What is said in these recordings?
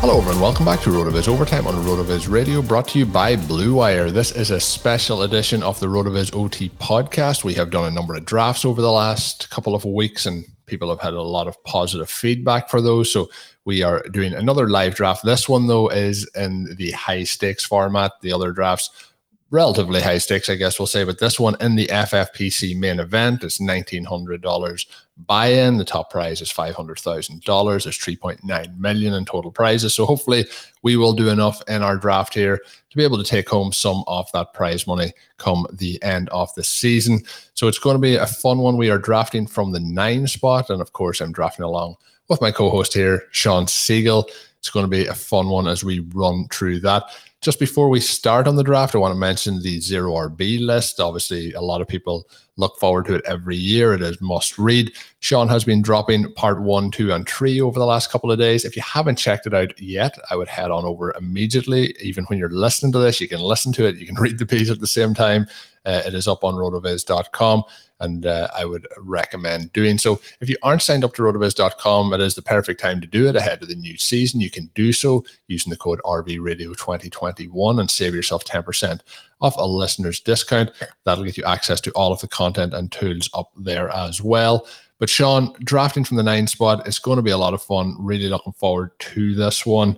Hello, everyone. Welcome back to RotoViz Overtime on RotoViz Radio, brought to you by Blue Wire. This is a special edition of the RotoViz OT podcast. We have done a number of drafts over the last couple of weeks, and people have had a lot of positive feedback for those. So we are doing another live draft. This one, though, is in the high stakes format. The other drafts, relatively high stakes, I guess we'll say, but this one in the FFPC main event is $1,900 buy-in. The top prize is $500,000. There's 3.9 million in total prizes. So hopefully we will do enough in our draft here to be able to take home some of that prize money come the end of the season. So it's going to be a fun one. We are drafting from the nine spot. And of course, I'm drafting along with my co-host here, Sean Siegel. It's going to be a fun one as we run through that. Just before we start on the draft, I want to mention the zero RB list. Obviously, a lot of people look forward to it every year. It is must read. Sean has been dropping part one, two, and three over the last couple of days. If you haven't checked it out yet, I would head on over immediately. Even when you're listening to this, you can listen to it, you can read the piece at the same time. Uh, it is up on rotoviz.com and uh, I would recommend doing so. If you aren't signed up to rotoviz.com, it is the perfect time to do it ahead of the new season. You can do so using the code RVRadio2021 and save yourself 10% off a listener's discount. That'll get you access to all of the content and tools up there as well. But Sean, drafting from the nine spot is going to be a lot of fun. Really looking forward to this one.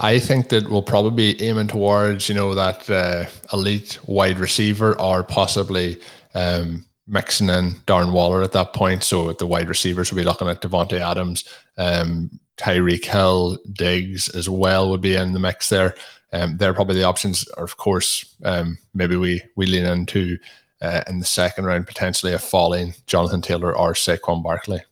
I think that we'll probably be aiming towards, you know, that uh, elite wide receiver or possibly um, mixing in Darren Waller at that point. So the wide receivers will be looking at Davante Adams, um, Tyreek Hill, Diggs as well would be in the mix there. Um, they're probably the options. Of course, um, maybe we we lean into uh, in the second round potentially a falling Jonathan Taylor or Saquon Barkley.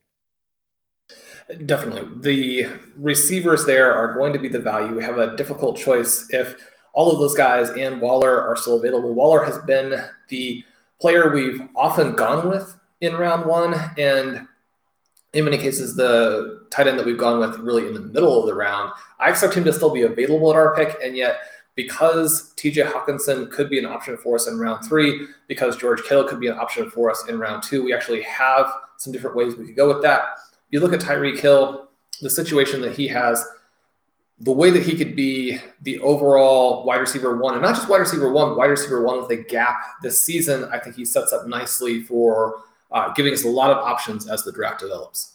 Definitely. The receivers there are going to be the value. We have a difficult choice if all of those guys and Waller are still available. Waller has been the player we've often gone with in round one. And in many cases, the tight end that we've gone with really in the middle of the round. I expect him to still be available at our pick. And yet, because TJ Hockenson could be an option for us in round three, because George Kittle could be an option for us in round two, we actually have some different ways we could go with that If you look at Tyreek Hill, the situation that he has, the way that he could be the overall wide receiver one, and not just wide receiver one, wide receiver one with a gap this season, I think he sets up nicely for uh, giving us a lot of options as the draft develops.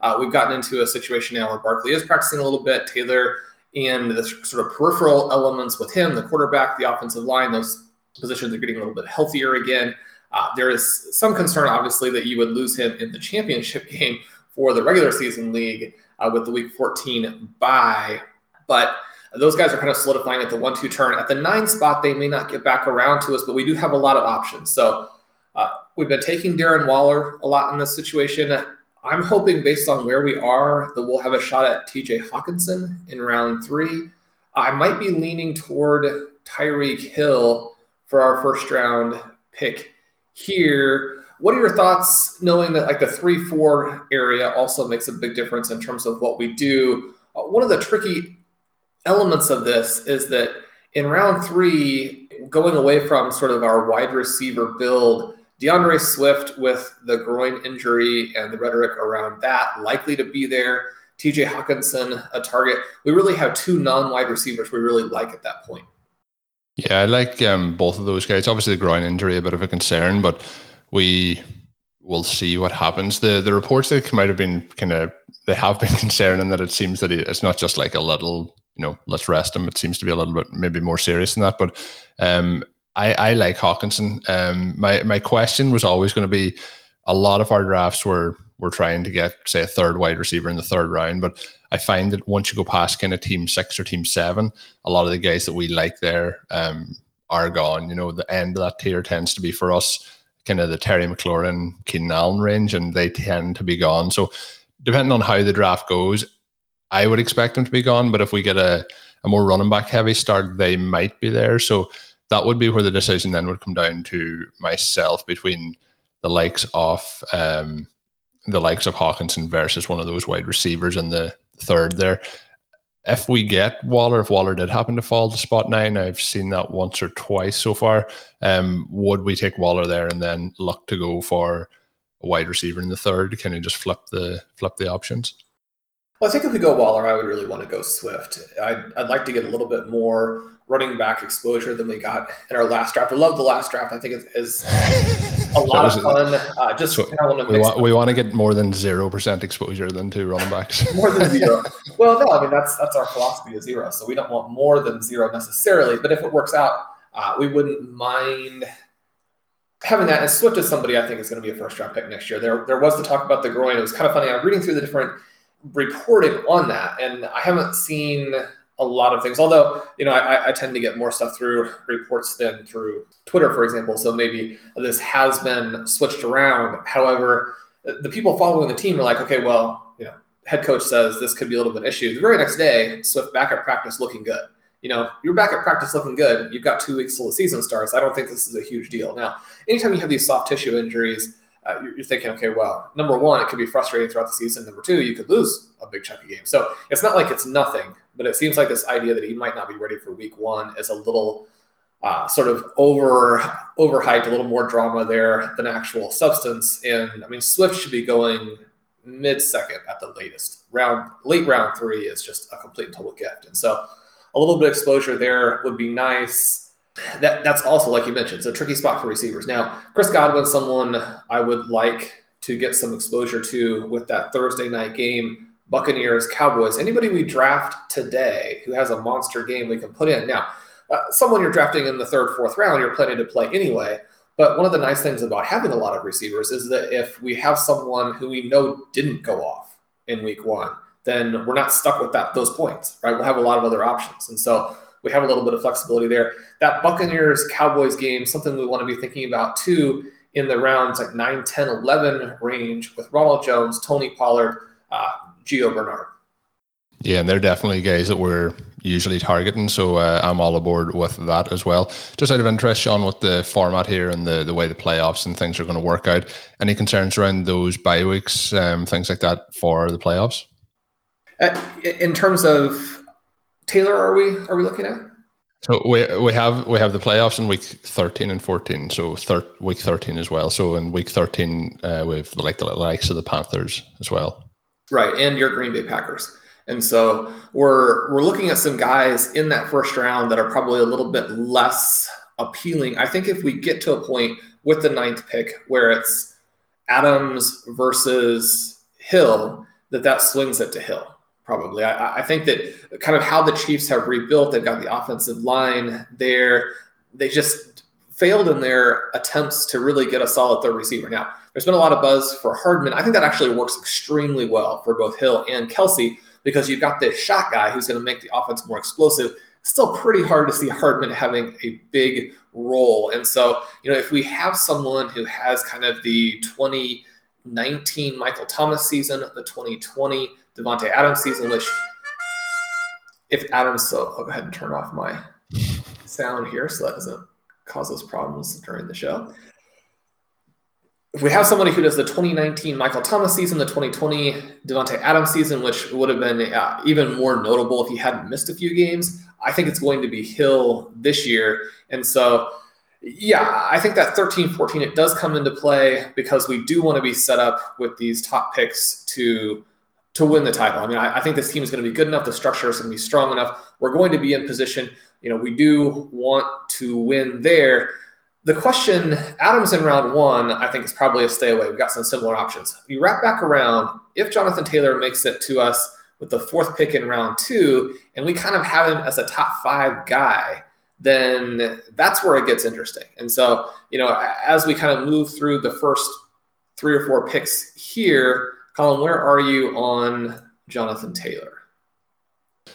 Uh, we've gotten into a situation now where Barkley is practicing a little bit. Taylor and the sort of peripheral elements with him, the quarterback, the offensive line, those positions are getting a little bit healthier again. Uh, there is some concern, obviously, that you would lose him in the championship game for the regular season league uh, with the week 14 bye. But those guys are kind of solidifying at the one two turn. At the nine spot, they may not get back around to us, but we do have a lot of options. So uh, we've been taking Darren Waller a lot in this situation. I'm hoping, based on where we are, that we'll have a shot at TJ Hockenson in round three. I might be leaning toward Tyreek Hill for our first round pick here. What are your thoughts knowing that like the 3 4 area also makes a big difference in terms of what we do? Uh, one of the tricky elements of this is that in round three, going away from sort of our wide receiver build, D'Andre Swift with the groin injury and the rhetoric around that likely to be there. TJ Hockenson, a target. We really have two non wide receivers we really like at that point. Yeah, I like um, both of those guys. Obviously, the groin injury a bit of a concern, but we will see what happens. The the reports that come out have been kind of they have been concerning that it seems that it's not just like a little you know let's rest him. It seems to be a little bit maybe more serious than that. But um, I I like Hockenson. Um, my my question was always going to be a lot of our drafts were we're trying to get say a third wide receiver in the third round, but I find that once you go past kind of team six or team seven, a lot of the guys that we like there um, are gone. You know, the end of that tier tends to be for us kind of the Terry McLaurin, Keenan Allen range, and they tend to be gone. So depending on how the draft goes, I would expect them to be gone. But if we get a, a more running back heavy start, they might be there. So that would be where the decision then would come down to myself between the likes of um, the likes of Hockenson versus one of those wide receivers in the third there. If we get Waller, if Waller did happen to fall to spot nine, I've seen that once or twice so far. Um, would we take Waller there and then look to go for a wide receiver in the third? Can you just flip the flip the options? Well, I think if we go Waller, I would really want to go Swift. I'd, I'd like to get a little bit more running back exposure than we got in our last draft. I love the last draft. I think it is a lot of fun. Uh, just so kind of want to we, want, we want to get more than zero percent exposure than two running backs. more than zero. well, no, I mean that's that's our philosophy of zero. So we don't want more than zero necessarily. But if it works out, uh, we wouldn't mind having that. And Swift is somebody I think is going to be a first round pick next year. There there was the talk about the groin. It was kind of funny. I'm reading through the different reporting on that, and I haven't seen a lot of things. Although, you know, I, I, tend to get more stuff through reports than through Twitter, for example. So maybe this has been switched around. However, the people following the team are like, okay, well, you know, head coach says this could be a little bit of an issue. The very next day, Swift back at practice looking good. You know, you're back at practice looking good. You've got two weeks till the season starts. I don't think this is a huge deal. Now, anytime you have these soft tissue injuries, uh, you're, thinking, okay, well, number one, it could be frustrating throughout the season. Number two, you could lose a big chunk of games. So it's not like it's nothing, but it seems like this idea that he might not be ready for week one is a little uh, sort of over overhyped, a little more drama there than actual substance. And I mean, Swift should be going mid second at the latest. Round late round three is just a complete and total gift. And so a little bit of exposure there would be nice that that's also like you mentioned, it's a tricky spot for receivers. Now, Chris Godwin, someone I would like to get some exposure to with that Thursday night game, Buccaneers, Cowboys. Anybody we draft today who has a monster game we can put in. Now, uh, someone you're drafting in the third, fourth round, you're planning to play anyway. But one of the nice things about having a lot of receivers is that if we have someone who we know didn't go off in week one, then we're not stuck with that those points, right? We'll have a lot of other options. And so we have a little bit of flexibility there. That Buccaneers Cowboys game, something we want to be thinking about too in the rounds like 9, 10, 11 range with Ronald Jones, Tony Pollard, uh, Gio Bernard. Yeah, and they're definitely guys that we're usually targeting. So uh, I'm all aboard with that as well. Just out of interest, Sean, with the format here and the, the way the playoffs and things are going to work out, any concerns around those bye weeks, um, things like that for the playoffs? Uh, in terms of Taylor, are we are we looking at? So we we have we have the playoffs in week thirteen and fourteen. So thir- week thirteen as well. So in week thirteen, uh, we've like the likes of the Panthers as well. Right, and your Green Bay Packers. And so we're we're looking at some guys in that first round that are probably a little bit less appealing. I think if we get to a point with the ninth pick where it's Adams versus Hill, that that swings it to Hill probably. I, I, think that kind of how the Chiefs have rebuilt, they've got the offensive line there. They just failed in their attempts to really get a solid third receiver. Now, there's been a lot of buzz for Hardman. I think that actually works extremely well for both Hill and Kelsey because you've got this shot guy who's going to make the offense more explosive. Still pretty hard to see Hardman having a big role. And so, you know, if we have someone who has kind of the 2019 Michael Thomas season, the 2020 Davante Adams season, which if Adams, so I'll go ahead and turn off my sound here so that doesn't cause us problems during the show. If we have somebody who does the 2019 Michael Thomas season, the 2020 Davante Adams season, which would have been uh, even more notable if he hadn't missed a few games, I think it's going to be Hill this year. And so, yeah, I think that 13 14, it does come into play because we do want to be set up with these top picks to to win the title. I mean, I, I think this team is going to be good enough. The structure is going to be strong enough. We're going to be in position. You know, we do want to win there. The question, Adams in round one, I think is probably a stay away. We've got some similar options. You wrap back around, if Jonathan Taylor makes it to us with the fourth pick in round two, and we kind of have him as a top five guy, then that's where it gets interesting. And so, you know, as we kind of move through the first three or four picks here, Colin, where are you on Jonathan Taylor?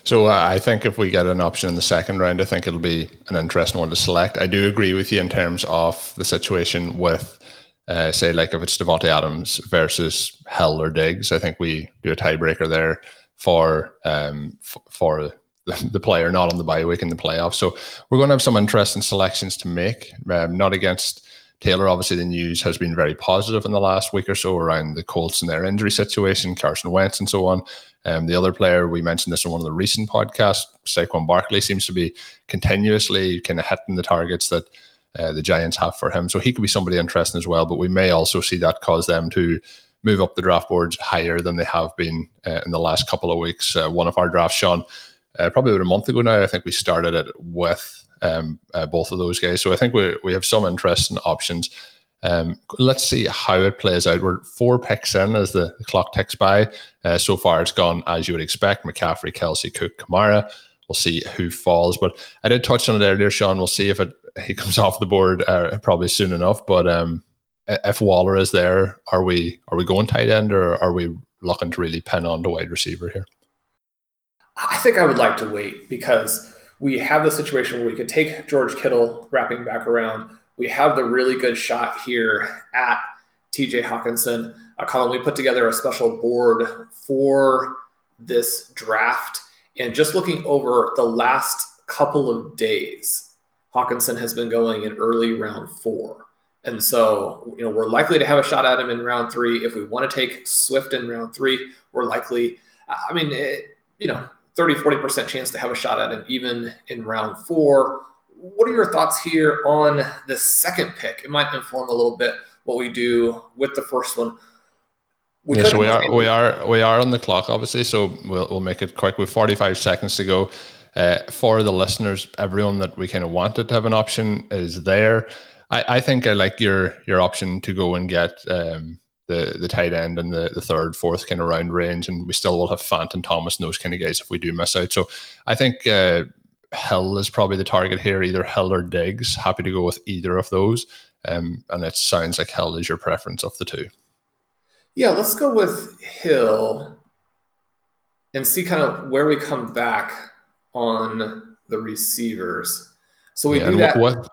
So uh, I think if we get an option in the second round, I think it'll be an interesting one to select. I do agree with you in terms of the situation with, uh, say, like if it's Davante Adams versus Hill or Diggs. I think we do a tiebreaker there for um, f- for the player not on the bye week in the playoffs. So we're going to have some interesting selections to make. Um, not against Taylor, obviously, the news has been very positive in the last week or so around the Colts and their injury situation, Carson Wentz, and so on. Um, the other player, we mentioned this in one of the recent podcasts, Saquon Barkley seems to be continuously kind of hitting the targets that uh, the Giants have for him. So he could be somebody interesting as well. But we may also see that cause them to move up the draft boards higher than they have been uh, in the last couple of weeks. Uh, one of our drafts, Sean, uh, probably about a month ago now, I think we started it with um, uh, both of those guys. So I think we, we have some interesting options. Um, let's see how it plays out. We're four picks in as the, the clock ticks by. Uh, so far, it's gone as you would expect McCaffrey, Kelsey, Cook, Kamara. We'll see who falls. But I did touch on it earlier, Sean. We'll see if it he comes off the board uh, probably soon enough. But um, if Waller is there, are we are we going tight end or are we looking to really pin on the wide receiver here? I think I would like to wait because we have the situation where we could take George Kittle wrapping back around. We have the really good shot here at TJ Hockenson. Uh, Colin, we put together a special board for this draft. And just looking over the last couple of days, Hockenson has been going in early round four. And so, you know, we're likely to have a shot at him in round three. If we want to take Swift in round three, we're likely, I mean, it, you know, 30, 40% chance to have a shot at him even in round four. What are your thoughts here on the second pick? It might inform a little bit what we do with the first one. We yeah, so we are we are we are on the clock, obviously. So we'll we'll make it quick. With 45 seconds to go. Uh, for the listeners, everyone that we kind of wanted to have an option is there. I, I think I like your your option to go and get um, the the tight end and the, the third, fourth kind of round range, and we still will have Fant and Thomas and those kind of guys if we do miss out. So I think uh, Hill is probably the target here, either Hill or Diggs. Happy to go with either of those, um, and it sounds like Hill is your preference of the two. Yeah, let's go with Hill and see kind of where we come back on the receivers. So we yeah, do that. What,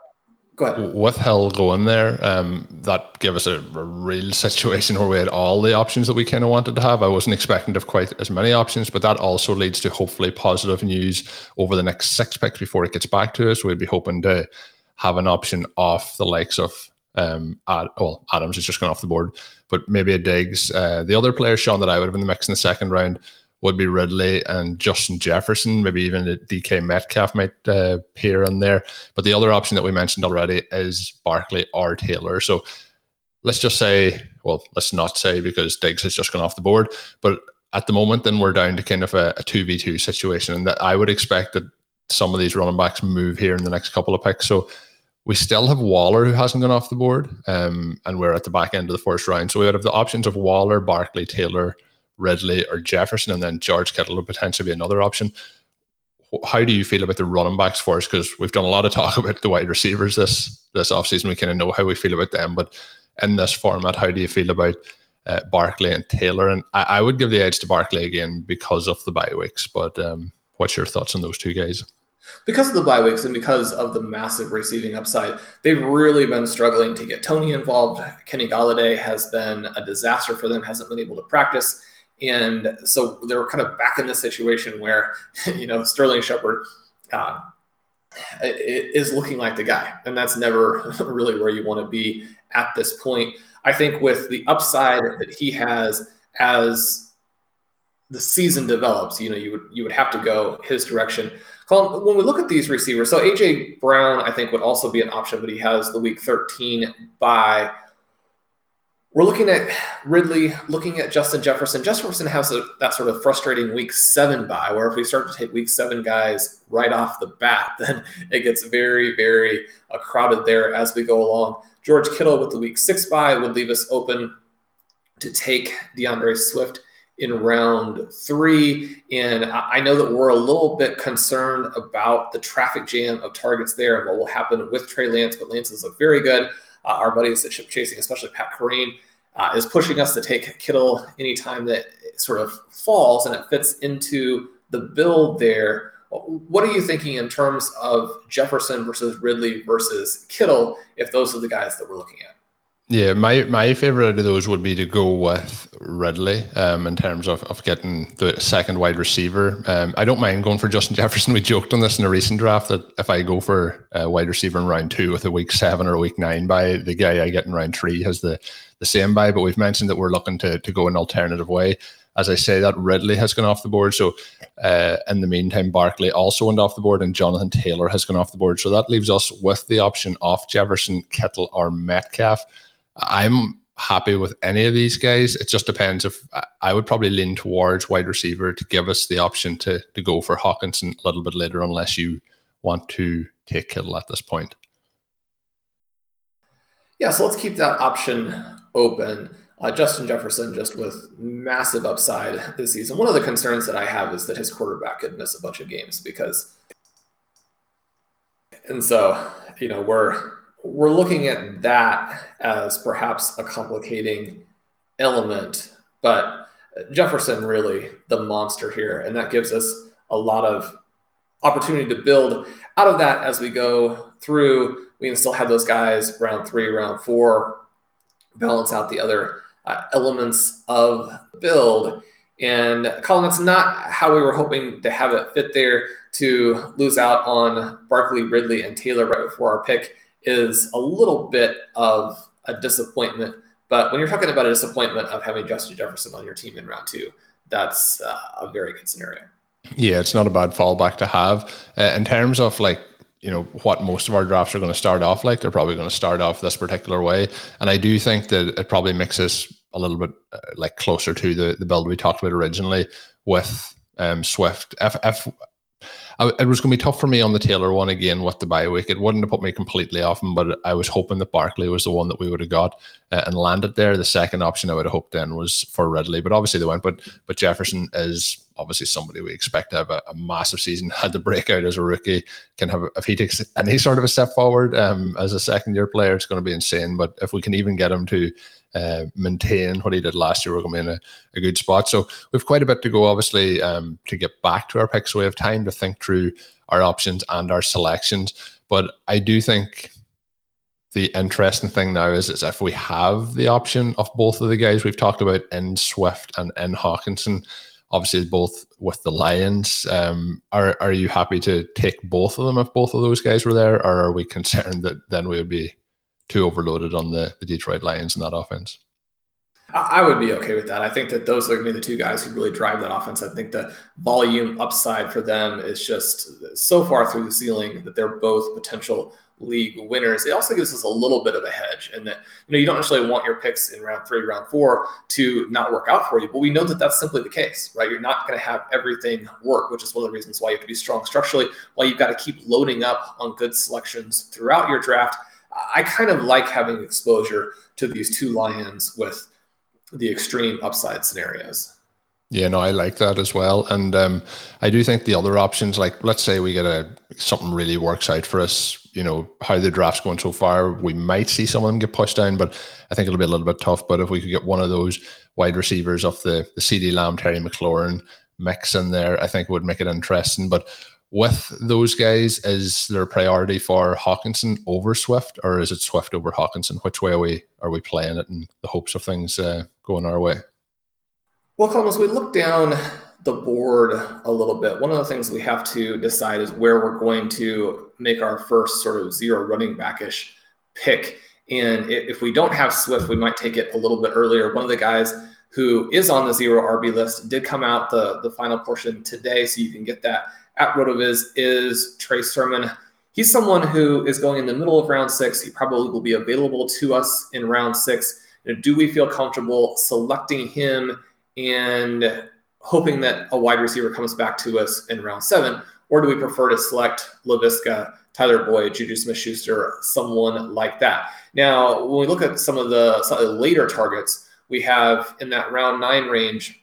Go ahead. With Hill going there, um, that gave us a, a, real situation where we had all the options that we kind of wanted to have. I wasn't expecting to have quite as many options, but that also leads to hopefully positive news over the next six picks before it gets back to us. We'd be hoping to have an option off the likes of um, Ad, well, Adams is just gone off the board, but maybe a Diggs. Uh, the other player, Sean, that I would have in the mix in the second round would be Ridley and Justin Jefferson. Maybe even DK Metcalf might uh, appear in there. But the other option that we mentioned already is Barkley or Taylor. So let's just say, well, let's not say because Diggs has just gone off the board. But at the moment, then we're down to kind of a, a 2v2 situation. And that I would expect that some of these running backs move here in the next couple of picks. So we still have Waller who hasn't gone off the board. Um, and we're at the back end of the first round. So we would have the options of Waller, Barkley, Taylor, Ridley or Jefferson, and then George Kittle would potentially be another option. How do you feel about the running backs for us? Because we've done a lot of talk about the wide receivers this this offseason. We kind of know how we feel about them, but in this format, how do you feel about uh, Barkley and Taylor? And I, I, would give the edge to Barkley again because of the bye weeks. But um, what's your thoughts on those two guys? because of the bye weeks and because of the massive receiving upside, they've really been struggling to get Toney involved. Kenny Golladay has been a disaster for them, hasn't been able to practice. And so they're kind of back in the situation where, you know, Sterling Shepard uh, is looking like the guy. And that's never really where you want to be at this point. I think with the upside that he has as the season develops, you know, you would you would have to go his direction. Colin, when we look at these receivers, so AJ Brown, I think, would also be an option, but he has the week 13 bye. We're looking at Ridley, looking at Justin Jefferson. Jefferson has a, that sort of frustrating week seven bye, where if we start to take week seven guys right off the bat, then it gets very, very uh, crowded there as we go along. George Kittle with the week six bye would leave us open to take DeAndre Swift in round three. And I know that we're a little bit concerned about the traffic jam of targets there and what will happen with Trey Lance, but Lance is look very good. Uh, our buddies at Ship Chasing, especially Pat Kerrane, uh, is pushing us to take Kittle anytime that sort of falls and it fits into the build there. What are you thinking in terms of Jefferson versus Ridley versus Kittle if those are the guys that we're looking at? Yeah, my my favorite of those would be to go with Ridley um, in terms of, of getting the second wide receiver. Um, I don't mind going for Justin Jefferson. We joked on this in a recent draft that if I go for a wide receiver in round two with a week seven or a week nine bye, the guy I get in round three has the, the same bye. But we've mentioned that we're looking to, to go an alternative way. As I say, that Ridley has gone off the board. So uh, in the meantime, Barkley also went off the board and Jonathan Taylor has gone off the board. So that leaves us with the option of Jefferson, Kittle, or Metcalf. I'm happy with any of these guys. It just depends if I would probably lean towards wide receiver to give us the option to to go for Hockenson a little bit later, unless you want to take Kittle at this point. Yeah, so let's keep that option open. Uh, Justin Jefferson, just with massive upside this season. One of the concerns that I have is that his quarterback could miss a bunch of games because, and so you know we're we're looking at that as perhaps a complicating element, but Jefferson really the monster here, and that gives us a lot of opportunity to build out of that as we go through. We can still have those guys round three, round four, balance out the other uh, elements of build. And Colin, that's not how we were hoping to have it fit there to lose out on Barkley, Ridley, and Taylor right before our pick is a little bit of a disappointment. But when you're talking about a disappointment of having Justin Jefferson on your team in round two, that's uh, a very good scenario. Yeah, it's not a bad fallback to have. Uh, in terms of like, you know, what most of our drafts are going to start off like, they're probably going to start off this particular way. And I do think that it probably us a little bit uh, like closer to the, the build we talked about originally with um, Swift. If, if It was going to be tough for me on the Taylor one again with the bye week. It wouldn't have put me completely off him, but I was hoping that Barkley was the one that we would have got uh, and landed there. The second option I would have hoped then was for Ridley, but obviously they went. But but Jefferson is obviously somebody we expect to have a, a massive season. Had to break out as a rookie, can have if he takes any sort of a step forward um, as a second year player, it's going to be insane. But if we can even get him to uh, maintain what he did last year, we're going to be in a, a, good spot. So we've quite a bit to go, obviously, um, to get back to our picks. So we have time to think through our options and our selections. But I do think the interesting thing now is, is if we have the option of both of the guys we've talked about in Swift and in Hockenson, obviously both with the Lions, um, are are you happy to take both of them if both of those guys were there, or are we concerned that then we would be too overloaded on the, the Detroit Lions in that offense. I would be okay with that. I think that those are going to be the two guys who really drive that offense. I think the volume upside for them is just so far through the ceiling that they're both potential league winners. It also gives us a little bit of a hedge, and that you know you don't necessarily want your picks in round three, round four to not work out for you. But we know that that's simply the case, right? You're not going to have everything work, which is one of the reasons why you have to be strong structurally. Why you've got to keep loading up on good selections throughout your draft I kind of like having exposure to these two lions with the extreme upside scenarios. Yeah, no, I like that as well, and um, I do think the other options, like let's say we get a something really works out for us, you know, how the draft's going so far, we might see some of them get pushed down, but I think it'll be a little bit tough. But if we could get one of those wide receivers off the the CeeDee Lamb, Terry McLaurin mix in there, I think would make it interesting. But with those guys, is there priority for Hockenson over Swift, or is it Swift over Hockenson? Which way are we are we playing it in the hopes of things uh, going our way? Well, Colin, as we look down the board a little bit, one of the things we have to decide is where we're going to make our first sort of zero running backish pick. And if we don't have Swift, we might take it a little bit earlier. One of the guys who is on the zero RB list did come out the, the final portion today, so you can get that at Rotoviz is Trey Sermon. He's someone who is going in the middle of round six. He probably will be available to us in round six. Do we feel comfortable selecting him and hoping that a wide receiver comes back to us in round seven? Or do we prefer to select Laviska, Tyler Boyd, Juju Smith Schuster, someone like that? Now, when we look at some of the, the later targets, we have in that round nine range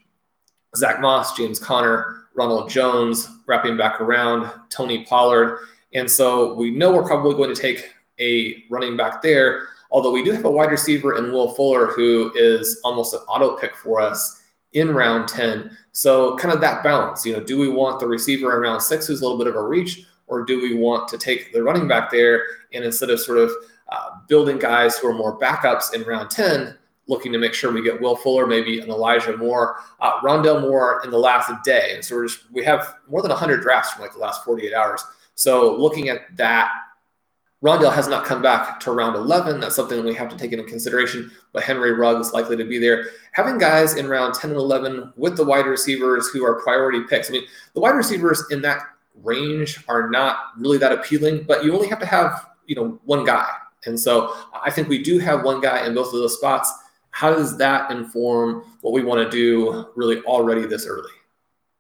Zach Moss, James Conner, Ronald Jones wrapping back around, Tony Pollard. And so we know we're probably going to take a running back there, although we do have a wide receiver in Will Fuller who is almost an auto pick for us in round 10. So kind of that balance, you know, do we want the receiver in round six who's a little bit of a reach, or do we want to take the running back there and instead of sort of uh, building guys who are more backups in round 10, looking to make sure we get Will Fuller, maybe an Elijah Moore, uh, Rondale Moore in the last day. And so we're just, we have more than 100 drafts from like the last 48 hours. So looking at that, Rondale has not come back to round 11. That's something we have to take into consideration. But Henry Rugg is likely to be there. Having guys in round 10 and 11 with the wide receivers who are priority picks. I mean, the wide receivers in that range are not really that appealing, but you only have to have, you know, one guy. And so I think we do have one guy in both of those spots how does that inform what we want to do really already this early?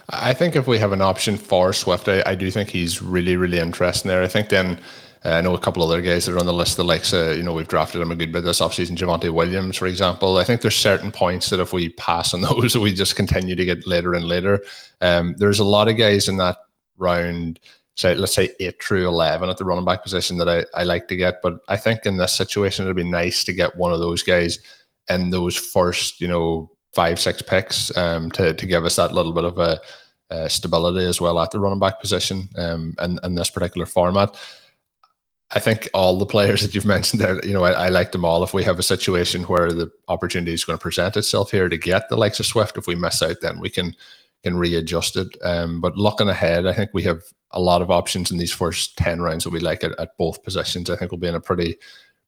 I think if we have an option for Swift, I, I do think he's really, really interesting there. I think then uh, I know a couple other guys that are on the list, the likes, you know, we've drafted him a good bit this offseason, Javonte Williams, for example. I think there's certain points that if we pass on those, we just continue to get later and later. Um, there's a lot of guys in that round, say, let's say 8 through 11 at the running back position that I, I like to get. But I think in this situation, it'd be nice to get one of those guys in those first, you know, five, six picks um, to, to give us that little bit of a, stability as well at the running back position um, in, in this particular format. I think all the players that you've mentioned there, you know, I, I, like them all. If we have a situation where the opportunity is going to present itself here to get the likes of Swift, if we miss out, then we can can readjust it. Um, but looking ahead, I think we have a lot of options in these first ten rounds that we like at, at both positions. I think we'll be in a pretty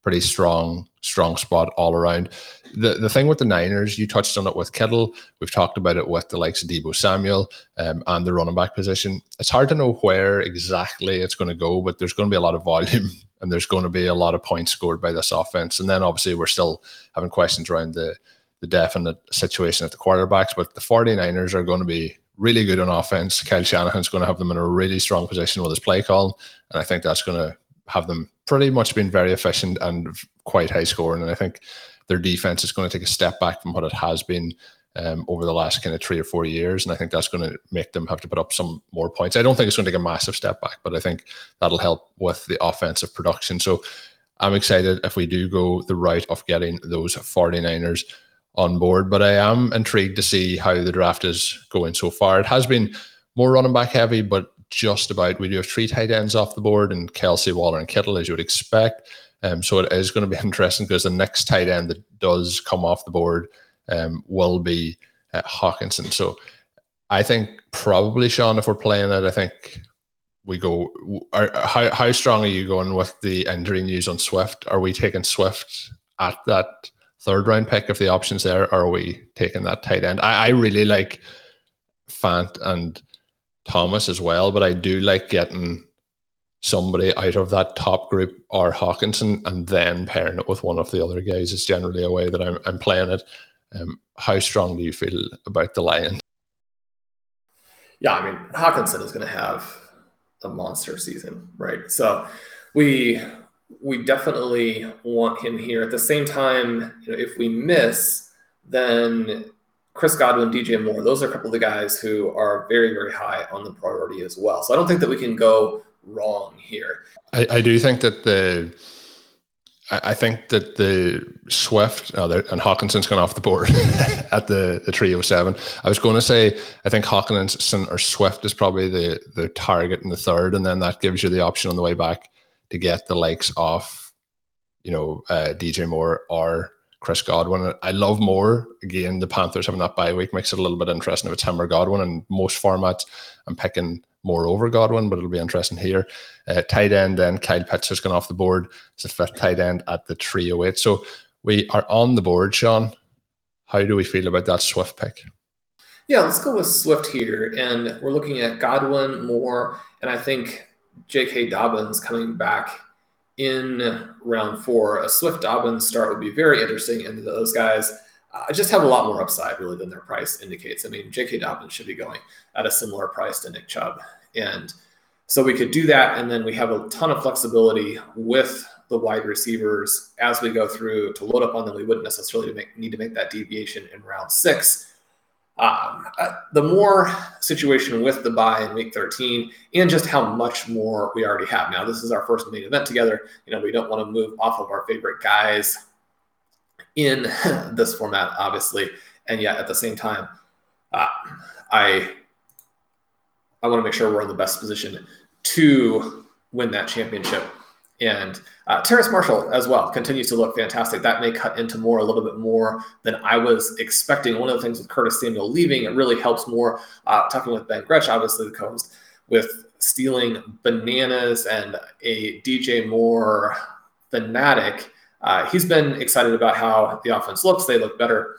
pretty strong, strong spot all around. The the thing with the Niners, you touched on it with Kittle. We've talked about it with the likes of Deebo Samuel um, and the running back position. It's hard to know where exactly it's going to go, but there's going to be a lot of volume and there's going to be a lot of points scored by this offense. And then obviously we're still having questions around the the definite situation at the quarterbacks, but the 49ers are going to be really good on offense. Kyle Shanahan's going to have them in a really strong position with his play call. And I think that's going to have them pretty much been very efficient and quite high scoring. And I think their defense is going to take a step back from what it has been um, over the last kind of three or four years. And I think that's going to make them have to put up some more points. I don't think it's going to take a massive step back, but I think that'll help with the offensive production. So I'm excited if we do go the route of getting those 49ers on board. But I am intrigued to see how the draft is going so far. It has been more running back heavy, but just about. We do have three tight ends off the board, and Kelsey, Waller, and Kittle, as you would expect. Um, so it is going to be interesting because the next tight end that does come off the board um, will be uh, Hockenson. So I think probably Sean, if we're playing it, I think we go. Are, how how strong are you going with the injury news on Swift? Are we taking Swift at that third round pick if the options there? Or are we taking that tight end? I, I really like Fant and Thomas as well, but I do like getting somebody out of that top group or Hockenson and then pairing it with one of the other guys is generally a way that I'm, I'm playing it. Um, how strong do you feel about the Lion? Yeah, I mean, Hockenson is going to have a monster season, right? So we we definitely want him here. At the same time, you know, if we miss, then Chris Godwin, DJ Moore, those are a couple of the guys who are very, very high on the priority as well. So I don't think that we can go wrong here. I, I do think that the I think that the Swift oh, and Hockenson's gone off the board at the the seven. I was going to say I think Hockenson or Swift is probably the the target in the third, and then that gives you the option on the way back to get the likes of you know uh, DJ Moore or Chris Godwin. I love Moore. Again, the Panthers having that bye week makes it a little bit interesting if it's him or Godwin. And most formats, I'm picking Moore over Godwin, but it'll be interesting here. Uh, tight end, then Kyle Pitts has gone off the board. It's a fifth tight end at the 308. So we are on the board, Sean. How do we feel about that Swift pick? Yeah, let's go with Swift here. And we're looking at Godwin, Moore, and I think J.K. Dobbins coming back in round four. A Swift Dobbins start would be very interesting. And those guys uh, just have a lot more upside, really, than their price indicates. I mean, J.K. Dobbins should be going at a similar price to Nick Chubb. And so we could do that. And then we have a ton of flexibility with the wide receivers as we go through to load up on them. We wouldn't necessarily make, need to make that deviation in round six. Um, uh, the Moore situation with the bye in week 13 and just how much more we already have. Now, this is our first main event together. You know, we don't want to move off of our favorite guys in this format, obviously. And yet at the same time, uh, I I want to make sure we're in the best position to win that championship and uh, Terrace Marshall as well continues to look fantastic. That may cut into Moore a little bit more than I was expecting. One of the things with Curtis Samuel leaving, it really helps Moore. Uh, talking with Ben Gretch, obviously the co-host, with stealing bananas and a DJ Moore fanatic. Uh, he's been excited about how the offense looks. They look better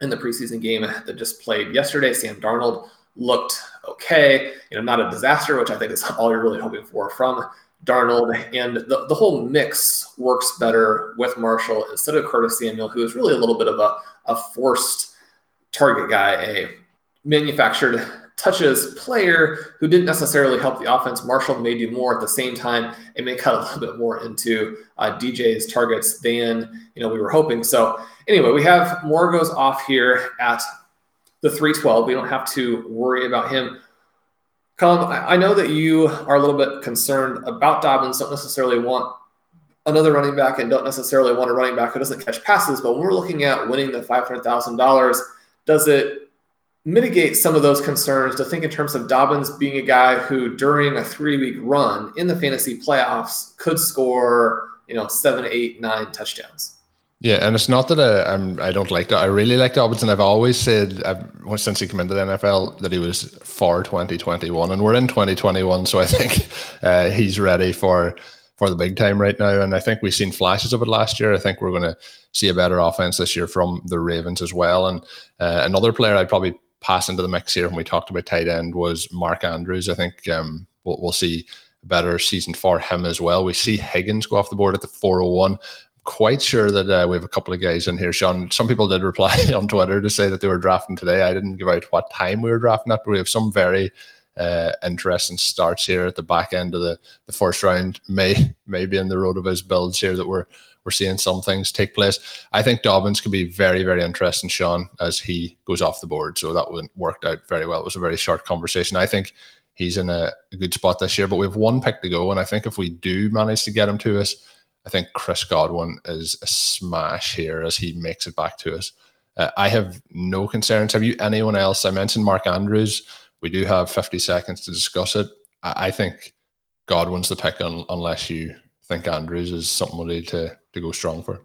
in the preseason game that just played yesterday. Sam Darnold looked okay, you know, not a disaster, which I think is all you're really hoping for from Darnold, and the, the whole mix works better with Marshall instead of Curtis Samuel, who is really a little bit of a, a forced target guy, a manufactured touches player who didn't necessarily help the offense. Marshall may do more at the same time. It may cut a little bit more into uh, DJ's targets than you know we were hoping. So anyway, we have Moore goes off here at the 312. We don't have to worry about him Colin, I know that you are a little bit concerned about Dobbins, don't necessarily want another running back and don't necessarily want a running back who doesn't catch passes. But when we're looking at winning the $500,000, does it mitigate some of those concerns to think in terms of Dobbins being a guy who during a three week run in the fantasy playoffs could score, you know, seven, eight, nine touchdowns? Yeah, and it's not that I, I'm I don't like that. I really like Dobbins, and I've always said I've, since he came into the NFL that he was for 2021, and we're in 2021, so I think uh, he's ready for for the big time right now. And I think we've seen flashes of it last year. I think we're going to see a better offense this year from the Ravens as well. And uh, another player I'd probably pass into the mix here when we talked about tight end was Mark Andrews. I think um, we'll, we'll see a better season for him as well. We see Higgins go off the board at the 401 quite sure that uh, we have a couple of guys in here, Sean. Some people did reply on Twitter to say that they were drafting today. I didn't give out what time we were drafting at, but we have some very uh, interesting starts here at the back end of the, the first round. May maybe in the road of his builds here that we're we're seeing some things take place. I think Dobbins could be very very interesting, Sean, as he goes off the board. So that worked out very well. It was a very short conversation. I think he's in a, a good spot this year, but we have one pick to go, and I think if we do manage to get him to us I think Chris Godwin is a smash here as he makes it back to us. Uh, I have no concerns. Have you anyone else? I mentioned Mark Andrews. We do have 50 seconds to discuss it. I, I think Godwin's the pick un, unless you think Andrews is somebody to, to go strong for.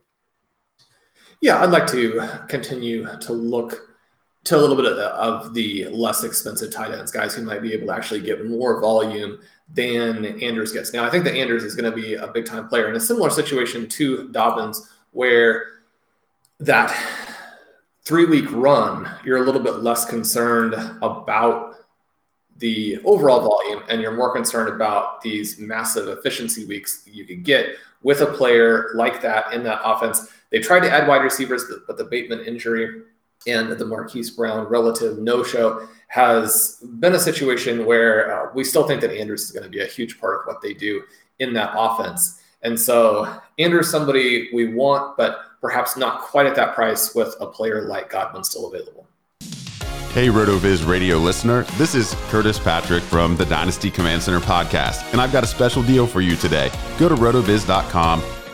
Yeah, I'd like to continue to look to a little bit of the, of the less expensive tight ends, guys who might be able to actually get more volume than Andrews gets. Now, I think that Andrews is going to be a big time player in a similar situation to Dobbins, where that three week run, you're a little bit less concerned about the overall volume and you're more concerned about these massive efficiency weeks you could get with a player like that in that offense. They tried to add wide receivers, but the Bateman injury and the Marquise Brown relative no show has been a situation where uh, we still think that Andrews is going to be a huge part of what they do in that offense. And so Andrews somebody we want, but perhaps not quite at that price with a player like Godwin still available. Hey, RotoViz radio listener. This is Curtis Patrick from the Dynasty Command Center podcast, and I've got a special deal for you today. Go to rotoviz.com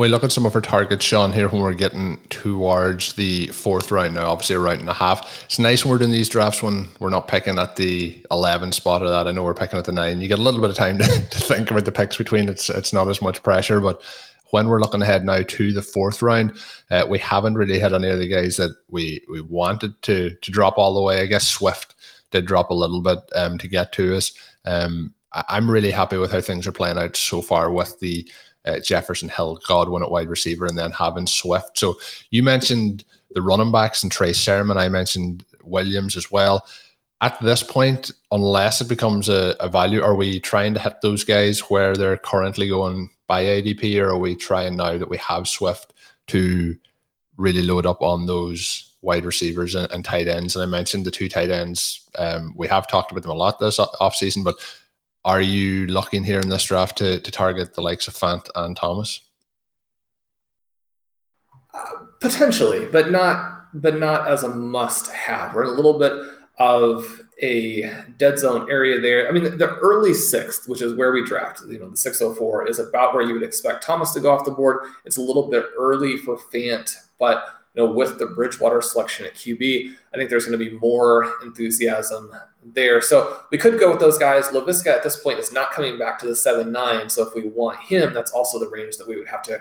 We look at some of our targets, Sean, here when we're getting towards the fourth round now, obviously a round and a half. It's nice when we're doing these drafts when we're not picking at the 11 spot of that. I know we're picking at the nine. You get a little bit of time to, to think about the picks between. It's it's not as much pressure, but when we're looking ahead now to the fourth round, uh, we haven't really had any of the guys that we we wanted to to drop all the way. I guess Swift did drop a little bit um, to get to us. Um, I, I'm really happy with how things are playing out so far with the uh, Jefferson Hill, Godwin at wide receiver, and then having Swift. So you mentioned the running backs and Trey Sermon. I mentioned Williams as well. At this point, unless it becomes a, a value, are we trying to hit those guys where they're currently going by ADP, or are we trying now that we have Swift to really load up on those wide receivers and, and tight ends? And I mentioned the two tight ends. Um, we have talked about them a lot this offseason, but are you looking here in this draft to, to target the likes of Fant and Thomas? Uh, potentially, but not but not as a must have. We're a little bit of a dead zone area there. I mean, the early sixth, which is where we draft, you know, the 604 is about where you would expect Thomas to go off the board. It's a little bit early for Fant, but you know, with the Bridgewater selection at QB, I think there's going to be more enthusiasm there. So we could go with those guys. Laviska at this point is not coming back to the 7 9. So if we want him, that's also the range that we would have to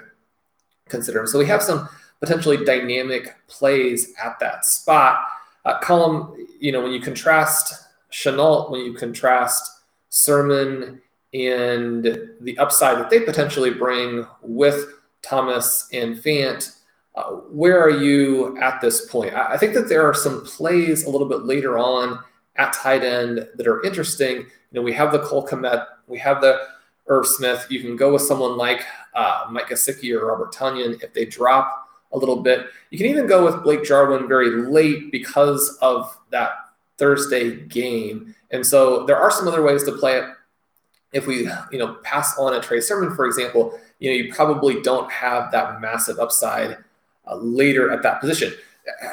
consider. So we have some potentially dynamic plays at that spot. Uh, Colm, you know, when you contrast Shenault, when you contrast Sermon and the upside that they potentially bring with Thomas and Fant, where are you at this point? I, I think that there are some plays a little bit later on at tight end that are interesting. You know, we have the Cole Kmet, we have the Irv Smith. You can go with someone like uh, Mike Gesicki or Robert Tonyan if they drop a little bit. You can even go with Blake Jarwin very late because of that Thursday game. And so there are some other ways to play it. If we, you know, pass on a Trey Sermon, for example, you know, you probably don't have that massive upside uh, later at that position.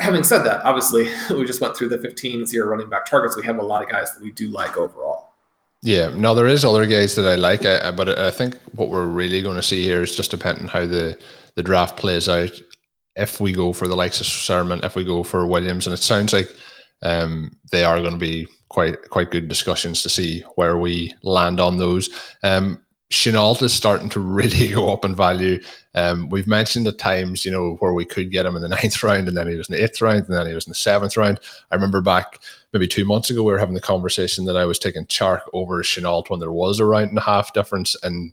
Having said that, obviously, we just went through the 15 zero running back targets. We have a lot of guys that we do like overall. Yeah, no, there is other guys that I like, uh, but I think what we're really going to see here is just depending on how the the draft plays out. If we go for the likes of Sermon, if we go for Williams, and it sounds like um, they are going to be quite quite good discussions to see where we land on those. Um, Shenault is starting to really go up in value. Um, we've mentioned at times, you know, where we could get him in the ninth round, and then he was in the eighth round, and then he was in the seventh round. I remember back maybe two months ago, we were having the conversation that I was taking Chark over Shenault when there was a round and a half difference in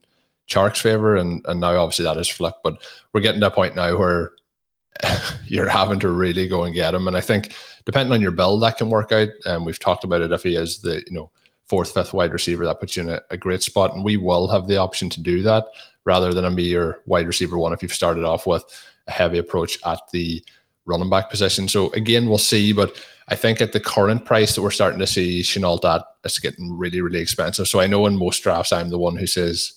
Chark's favor, and and now obviously that is flipped. But we're getting to a point now where you're having to really go and get him, and I think depending on your build, that can work out. And um, we've talked about it if he is the you know fourth, fifth wide receiver, that puts you in a, a, great spot. And we will have the option to do that rather than be your wide receiver one if you've started off with a heavy approach at the running back position. So again, we'll see. But I think at the current price that we're starting to see Shenault at, it's getting really, really expensive. So I know in most drafts, I'm the one who says,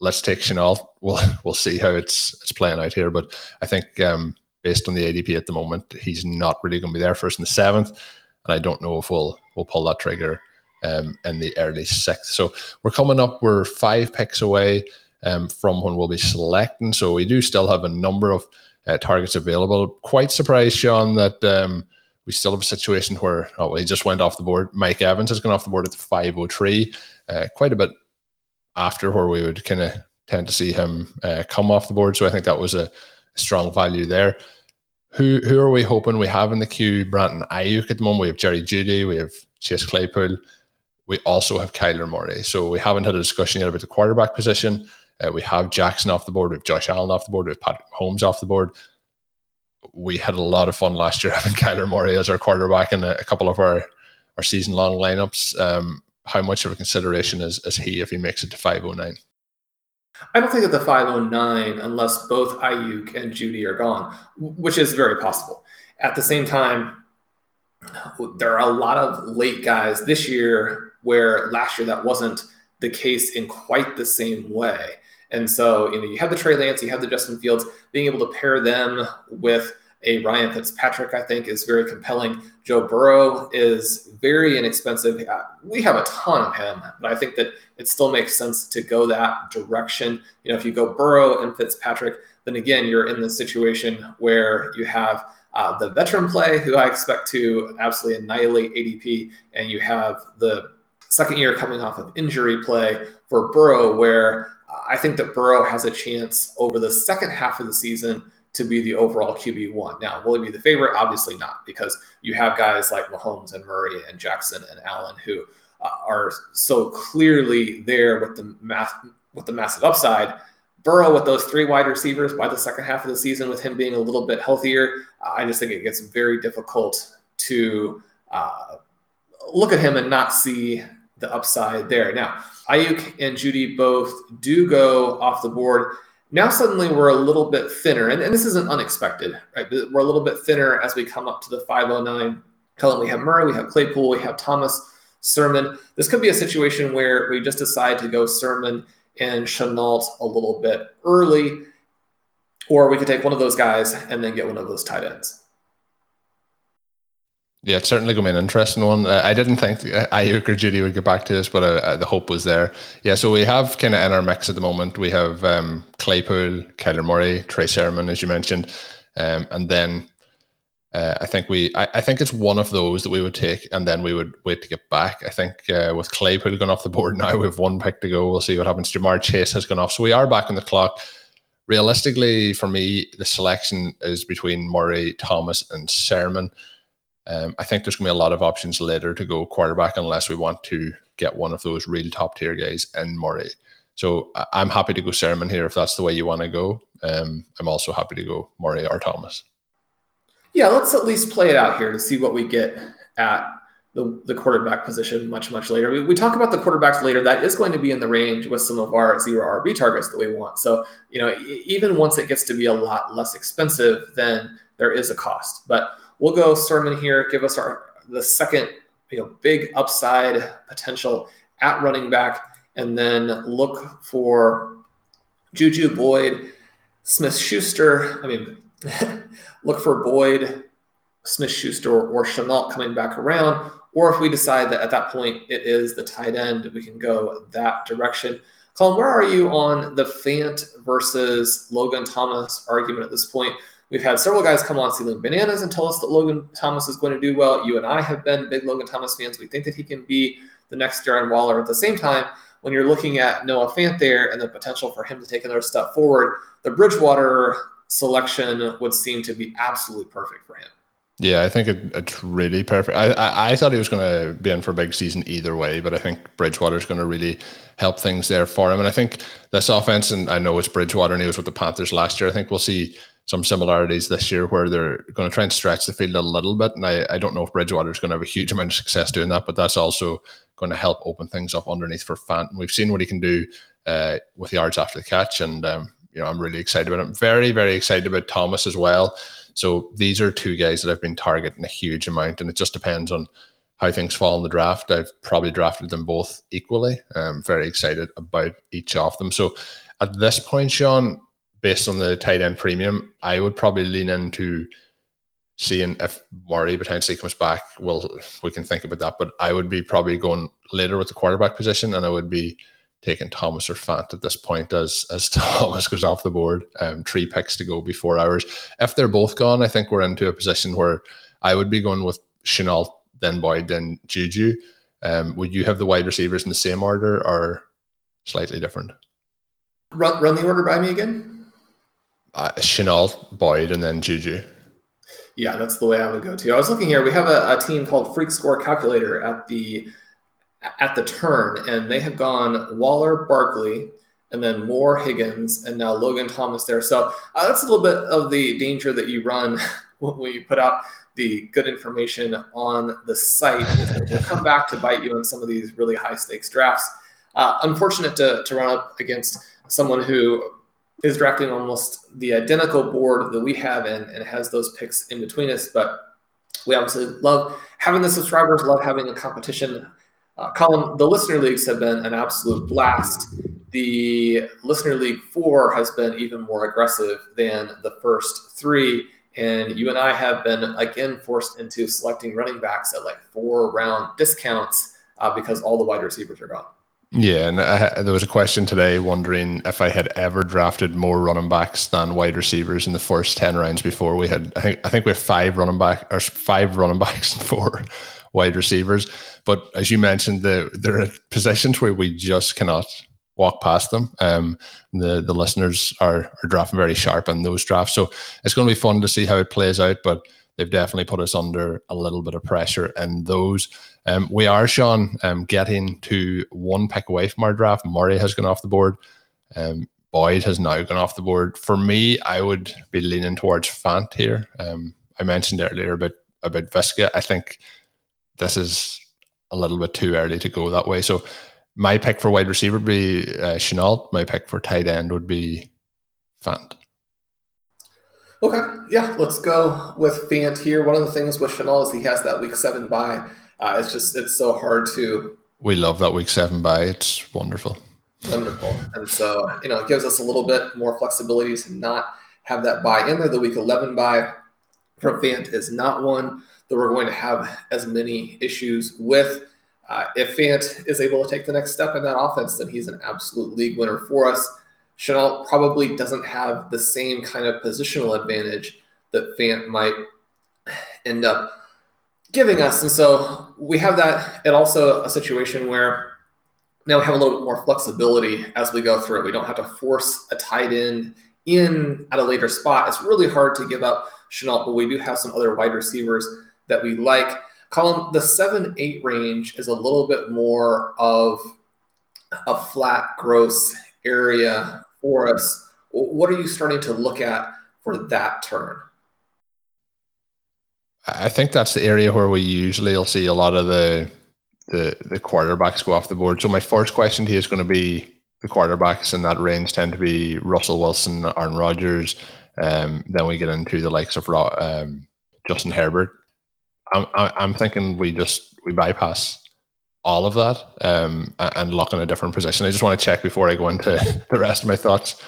let's take Shenault. We'll, we'll see how it's, it's playing out here. But I think um, based on the ADP at the moment, he's not really going to be there first in the seventh. And I don't know if we'll, we'll pull that trigger um, in the early sixth. So we're coming up, we're five picks away um, from when we'll be selecting. So we do still have a number of uh, targets available. Quite surprised, Sean, that um, we still have a situation where oh, he just went off the board. Mike Evans has gone off the board at 503, uh, quite a bit after where we would kind of tend to see him uh, come off the board. So I think that was a, strong value there. Who who are we hoping we have in the queue? Brandon Aiyuk at the moment. We have Jerry Jeudy. We have Chase Claypool. We also have Kyler Murray. So we haven't had a discussion yet about the quarterback position. Uh, we have Jackson off the board. We have Josh Allen off the board. We have Patrick Mahomes off the board. We had a lot of fun last year having Kyler Murray as our quarterback in a, a couple of our, our season long lineups. Um, how much of a consideration is, is he if he makes it to 509? I don't think that the 509, unless both Aiyuk and Jeudy are gone, which is very possible. At the same time, there are a lot of late guys this year where last year that wasn't the case in quite the same way. And so, you know, you have the Trey Lance, you have the Justin Fields, being able to pair them with a Ryan Fitzpatrick, I think, is very compelling. Joe Burrow is very inexpensive. Uh, we have a ton of him, but I think that it still makes sense to go that direction. You know, if you go Burrow and Fitzpatrick, then again, you're in the situation where you have uh, the veteran play, who I expect to absolutely annihilate ADP, and you have the second year coming off of injury play for Burrow, where I think that Burrow has a chance over the second half of the season to be the overall QB1. Now, will he be the favorite? Obviously not, because you have guys like Mahomes and Murray and Jackson and Allen who uh, are so clearly there with the math with the massive upside. Burrow with those three wide receivers by the second half of the season, with him being a little bit healthier, I just think it gets very difficult to uh, look at him and not see the upside there. Now, Aiyuk and Jeudy both do go off the board. Now, suddenly, we're a little bit thinner, and, and this isn't unexpected, right? We're a little bit thinner as we come up to the 509 Colm. We have Murray, we have Claypool, we have Thomas, Sermon. This could be a situation where we just decide to go Sermon and Shenault a little bit early, or we could take one of those guys and then get one of those tight ends. Yeah, it's certainly going to be an interesting one. Uh, I didn't think Aiyuk or Jeudy would get back to us, but uh, uh, the hope was there. Yeah, so we have kind of in our mix at the moment, we have um, Claypool, Kyler Murray, Trey Sermon, as you mentioned, um, and then uh, I think we, I, I, think it's one of those that we would take, and then we would wait to get back. I think uh, with Claypool going off the board now, we have one pick to go. We'll see what happens. Ja'Marr Chase has gone off, so we are back on the clock. Realistically, for me, the selection is between Murray, Thomas, and Sermon. Um, I think there's going to be a lot of options later to go quarterback unless we want to get one of those real top tier guys in Murray. So I'm happy to go Sermon here if that's the way you want to go. Um, I'm also happy to go Murray or Thomas. Yeah, let's at least play it out here to see what we get at the, the quarterback position much, much later. We, we talk about the quarterbacks later. That is going to be in the range with some of our zero RB targets that we want. So, you know, even once it gets to be a lot less expensive, then there is a cost. But We'll go Sermon here, give us our the second you know big upside potential at running back, and then look for Juju Boyd, Smith Schuster. I mean, look for Boyd, Smith Schuster, or Shenault coming back around. Or if we decide that at that point it is the tight end, we can go that direction. Colin, where are you on the Fant versus Logan Thomas argument at this point? We've had several guys come on Ceiling Bananas and tell us that Logan Thomas is going to do well. You and I have been big Logan Thomas fans. We think that he can be the next Darren Waller. At the same time, when you're looking at Noah Fant there and the potential for him to take another step forward, the Bridgewater selection would seem to be absolutely perfect for him. Yeah, I think it, it's really perfect. I, I, I thought he was going to be in for a big season either way, but I think Bridgewater is going to really help things there for him. And I think this offense, and I know it's Bridgewater and he was with the Panthers last year. I think we'll see some similarities this year where they're going to try and stretch the field a little bit. And I, I don't know if Bridgewater is going to have a huge amount of success doing that, but that's also going to help open things up underneath for Fant. We've seen what he can do uh, with yards after the catch, and um, you know I'm really excited about him. Very very excited about Thomas as well. So these are two guys that I've been targeting a huge amount, and it just depends on how things fall in the draft. I've probably drafted them both equally. I'm very excited about each of them. So at this point, Sean, based on the tight end premium, I would probably lean into seeing if Murray potentially comes back. Well, we can think about that, but I would be probably going later with the quarterback position, and I would be taking Thomas or Fant at this point as as Thomas goes off the board. Um, three picks to go before hours. If they're both gone, I think we're into a position where I would be going with Shenault then Boyd, then Juju. Um, would you have the wide receivers in the same order or slightly different? Run, run the order by me again. Uh, Shenault, Boyd, and then Juju. Yeah, that's the way I would go to. I was looking here. We have a, a team called Freak Score Calculator at the at the turn, and they have gone Waller, Barkley, and then Moore, Higgins, and now Logan Thomas there. So uh, that's a little bit of the danger that you run when you put out the good information on the site will come back to bite you in some of these really high stakes drafts. Uh, unfortunate to, to run up against someone who is drafting almost the identical board that we have and, and has those picks in between us. But we obviously love having the subscribers, love having a competition. Uh, Colin, the listener leagues have been an absolute blast. The listener league four has been even more aggressive than the first three. And you and I have been again forced into selecting running backs at like four round discounts uh, because all the wide receivers are gone. Yeah, and I, there was a question today wondering if I had ever drafted more running backs than wide receivers in the first ten rounds before. We had, I think, I think we have five running back or five running backs and four wide receivers. But as you mentioned, the, there are positions where we just cannot walk past them. Um, the the listeners are are drafting very sharp in those drafts, so it's going to be fun to see how it plays out. But they've definitely put us under a little bit of pressure in those. Um, we are, Sean, um, getting to one pick away from our draft. Murray has gone off the board. Um, Boyd has now gone off the board. For me, I would be leaning towards Fant here. Um, I mentioned earlier about about Viska. I think this is a little bit too early to go that way. So my pick for wide receiver would be uh, Shenault. My pick for tight end would be Fant. Okay, yeah, let's go with Fant here. One of the things with Shenault is he has that week seven bye. Uh, it's just it's so hard to. We love that week seven bye. It's wonderful. Wonderful, and so you know it gives us a little bit more flexibility to not have that bye in there. The week eleven bye from Fant is not one that we're going to have as many issues with. Uh, if Fant is able to take the next step in that offense, then he's an absolute league winner for us. Shenault probably doesn't have the same kind of positional advantage that Fant might end up giving us. And so we have that, and also a situation where now we have a little bit more flexibility as we go through it. We don't have to force a tight end in at a later spot. It's really hard to give up Shenault, but we do have some other wide receivers that we like. Colin, the seven eight range is a little bit more of a flat gross area for us. What are you starting to look at for that turn? I think that's the area where we usually will see a lot of the the the quarterbacks go off the board. So my first question to you is going to be the quarterbacks in that range tend to be Russell Wilson, Aaron Rodgers. Um, then we get into the likes of um, Justin Herbert. I'm I'm thinking we just we bypass all of that um, and look in a different position. I just want to check before I go into the rest of my thoughts.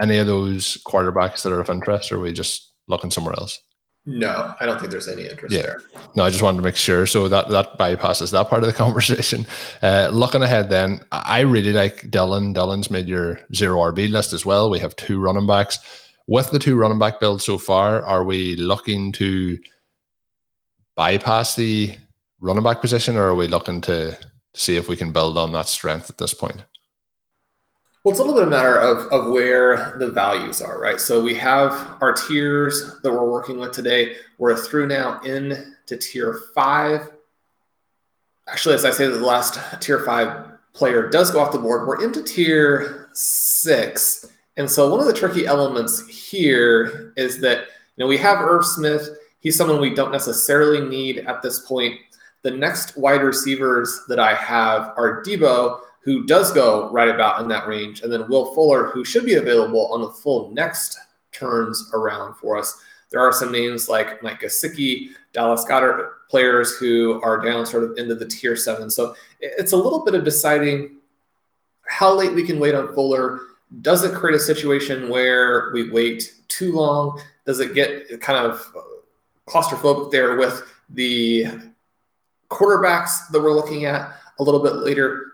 Any of those quarterbacks that are of interest, or are we just looking somewhere else? No, I don't think there's any interest yeah. there. No, I just wanted to make sure. So that that bypasses that part of the conversation. Uh, looking ahead, then I really like Dillon. Dillon's made your zero RB list as well. We have two running backs. With the two running back builds so far, are we looking to bypass the running back position, or are we looking to see if we can build on that strength at this point? Well, it's a little bit of a matter of, of where the values are, right? So we have our tiers that we're working with today. We're through now in to tier five. Actually, as I say, the last tier five player does go off the board. We're into tier six. And so one of the tricky elements here is that you know we have Irv Smith He's someone we don't necessarily need at this point. The next wide receivers that I have are Deebo, who does go right about in that range, and then Will Fuller, who should be available on the full next turns around for us. there are some names like Mike Gesicki, Dallas Goedert, players who are down sort of into the tier seven. So it's a little bit of deciding how late we can wait on Fuller. Does it create a situation where we wait too long? Does it get kind of uh, claustrophobic there with the quarterbacks that we're looking at a little bit later?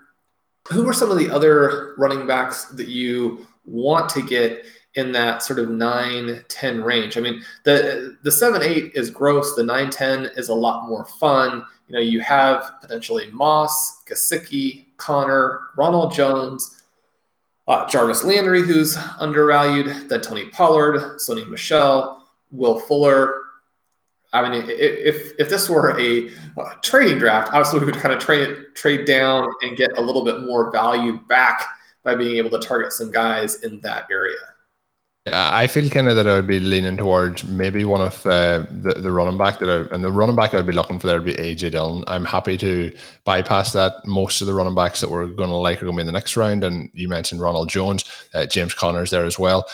Who are some of the other running backs that you want to get in that sort of 9 10 range. I mean, the the 7 8 is gross, the 9 10 is a lot more fun. You know, you have potentially Moss, Gesicki, Conner Ronald Jones, uh, Jarvis Landry, who's undervalued, then Tony Pollard, Sony Michel Will Fuller. I mean, if if this were a, a trading draft, obviously we would kind of trade trade down and get a little bit more value back by being able to target some guys in that area. Yeah, I feel kind of that I would be leaning towards maybe one of uh, the the running back that I, and the running back I'd be looking for there would be AJ Dillon. I'm happy to bypass that. Most of the running backs that we're going to like are going to be in the next round, and you mentioned Ronald Jones, uh, James Conner's there as well.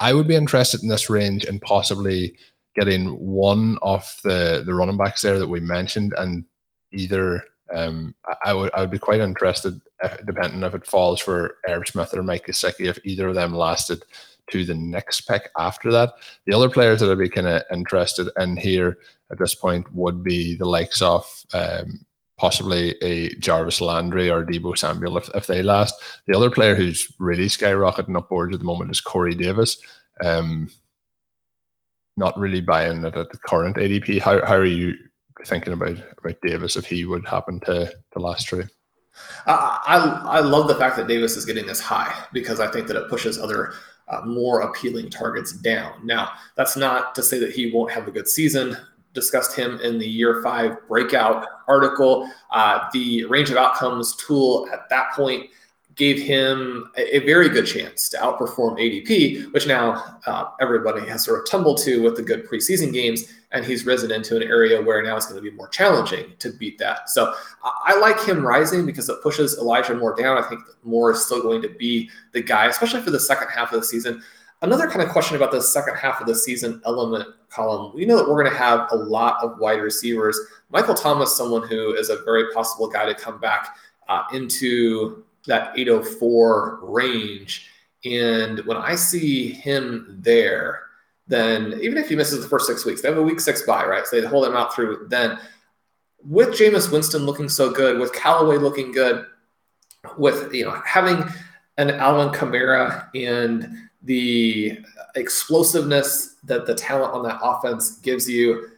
I would be interested in this range and possibly getting one of the the running backs there that we mentioned, and either um, I, I would I would be quite interested, if, depending if it falls for Irv Smith or Mike Gesicki, if either of them lasted to the next pick after that. The other players that I'd be kind of interested in here at this point would be the likes of um, possibly a Jarvis Landry or Deebo Samuel if, if they last. The other player who's really skyrocketing upwards at the moment is Corey Davis. Um, not really buying it at the current ADP. How, how are you thinking about about Davis if he would happen to to last through? Uh, I I love the fact that Davis is getting this high because I think that it pushes other uh, more appealing targets down. Now, that's not to say that he won't have a good season. Discussed him in the year five breakout article. Uh, the range of outcomes tool at that point gave him a, very good chance to outperform ADP, which now uh, everybody has sort of tumbled to with the good preseason games. And he's risen into an area where now it's going to be more challenging to beat that. So I, I like him rising because it pushes Elijah Moore down. I think Moore is still going to be the guy, especially for the second half of the season. Another kind of question about the second half of the season element Colm. We know that we're going to have a lot of wide receivers. Michael Thomas, someone who is a very possible guy to come back uh, into that 804 range. And when I see him there, then even if he misses the first six weeks, they have a week six bye, right? So they hold him out through then. With Jameis Winston looking so good, with Callaway looking good, with you know having an Alvin Kamara and the explosiveness that the talent on that offense gives you,